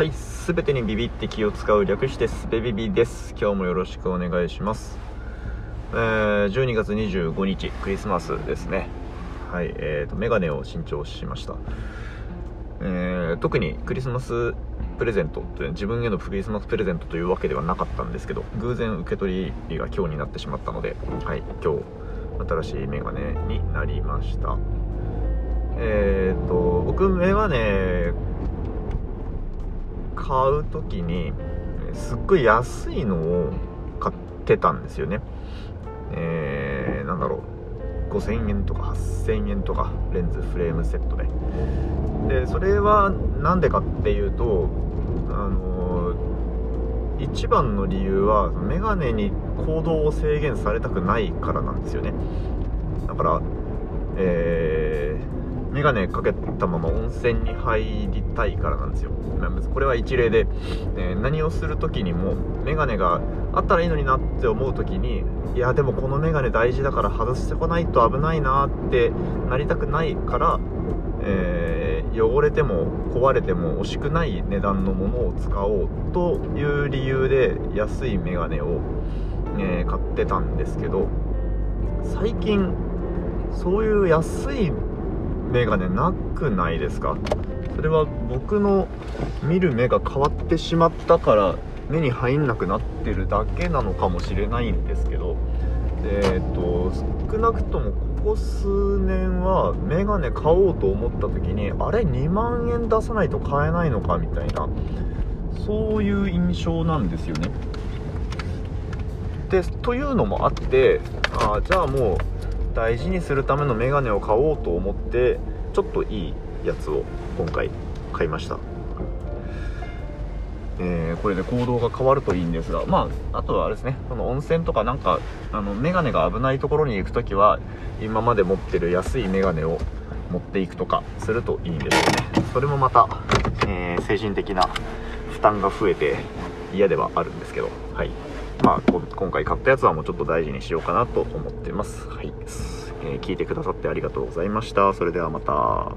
はい、すべてにビビって気を使う略してスベビビです。今日もよろしくお願いします。えー、12月25日、クリスマスですね。はい、えーと、メガネを新調しました。えー、特にクリスマスプレゼントという自分へのクリスマスプレゼントというわけではなかったんですけど、偶然受け取りが今日になってしまったので、はい、今日、新しいメガネになりました。えーと、僕、メガネ買う時にすっごい安いのを買ってたんですよね。えー、なんだろう。5000円とか8000円とかレンズフレームセットで。でそれは何でかっていうとあのー、一番の理由はメガネに行動を制限されたくないからなんですよね。だからえー、メガネかけたまま温泉に入りたいからなんですよ。これは一例で、えー、何をする時にもメガネがあったらいいのになって思う時にいやでもこのメガネ大事だから外してこないと危ないなってなりたくないから、えー、汚れても壊れても惜しくない値段のものを使おうという理由で安いメガネを、えー、買ってたんですけど最近そういう安いメガネなくないですか？それは僕の見る目が変わってしまったから目に入んなくなってるだけなのかもしれないんですけど。えっ、と少なくともここ数年はメガネ買おうと思った時にあれ？2万円出さないと買えないのかみたいな。そういう印象なんですよね。でというのもあってあじゃあもう大事にするためのメガネを買おうと思ってちょっといいやつを今回買いました、えー、これで行動が変わるといいんですがまああとはあれですね。その温泉とかなんかあのメガネが危ないところに行く時は今まで持ってる安いメガネを持っていくとかするといいんですよね。それもまた、えー、精神的な負担が増えて嫌ではあるんですけど。はい。まあ、今回買ったやつはもうちょっと大事にしようかなと思ってます。はい。えー、聞いてくださってありがとうございました。それではまた。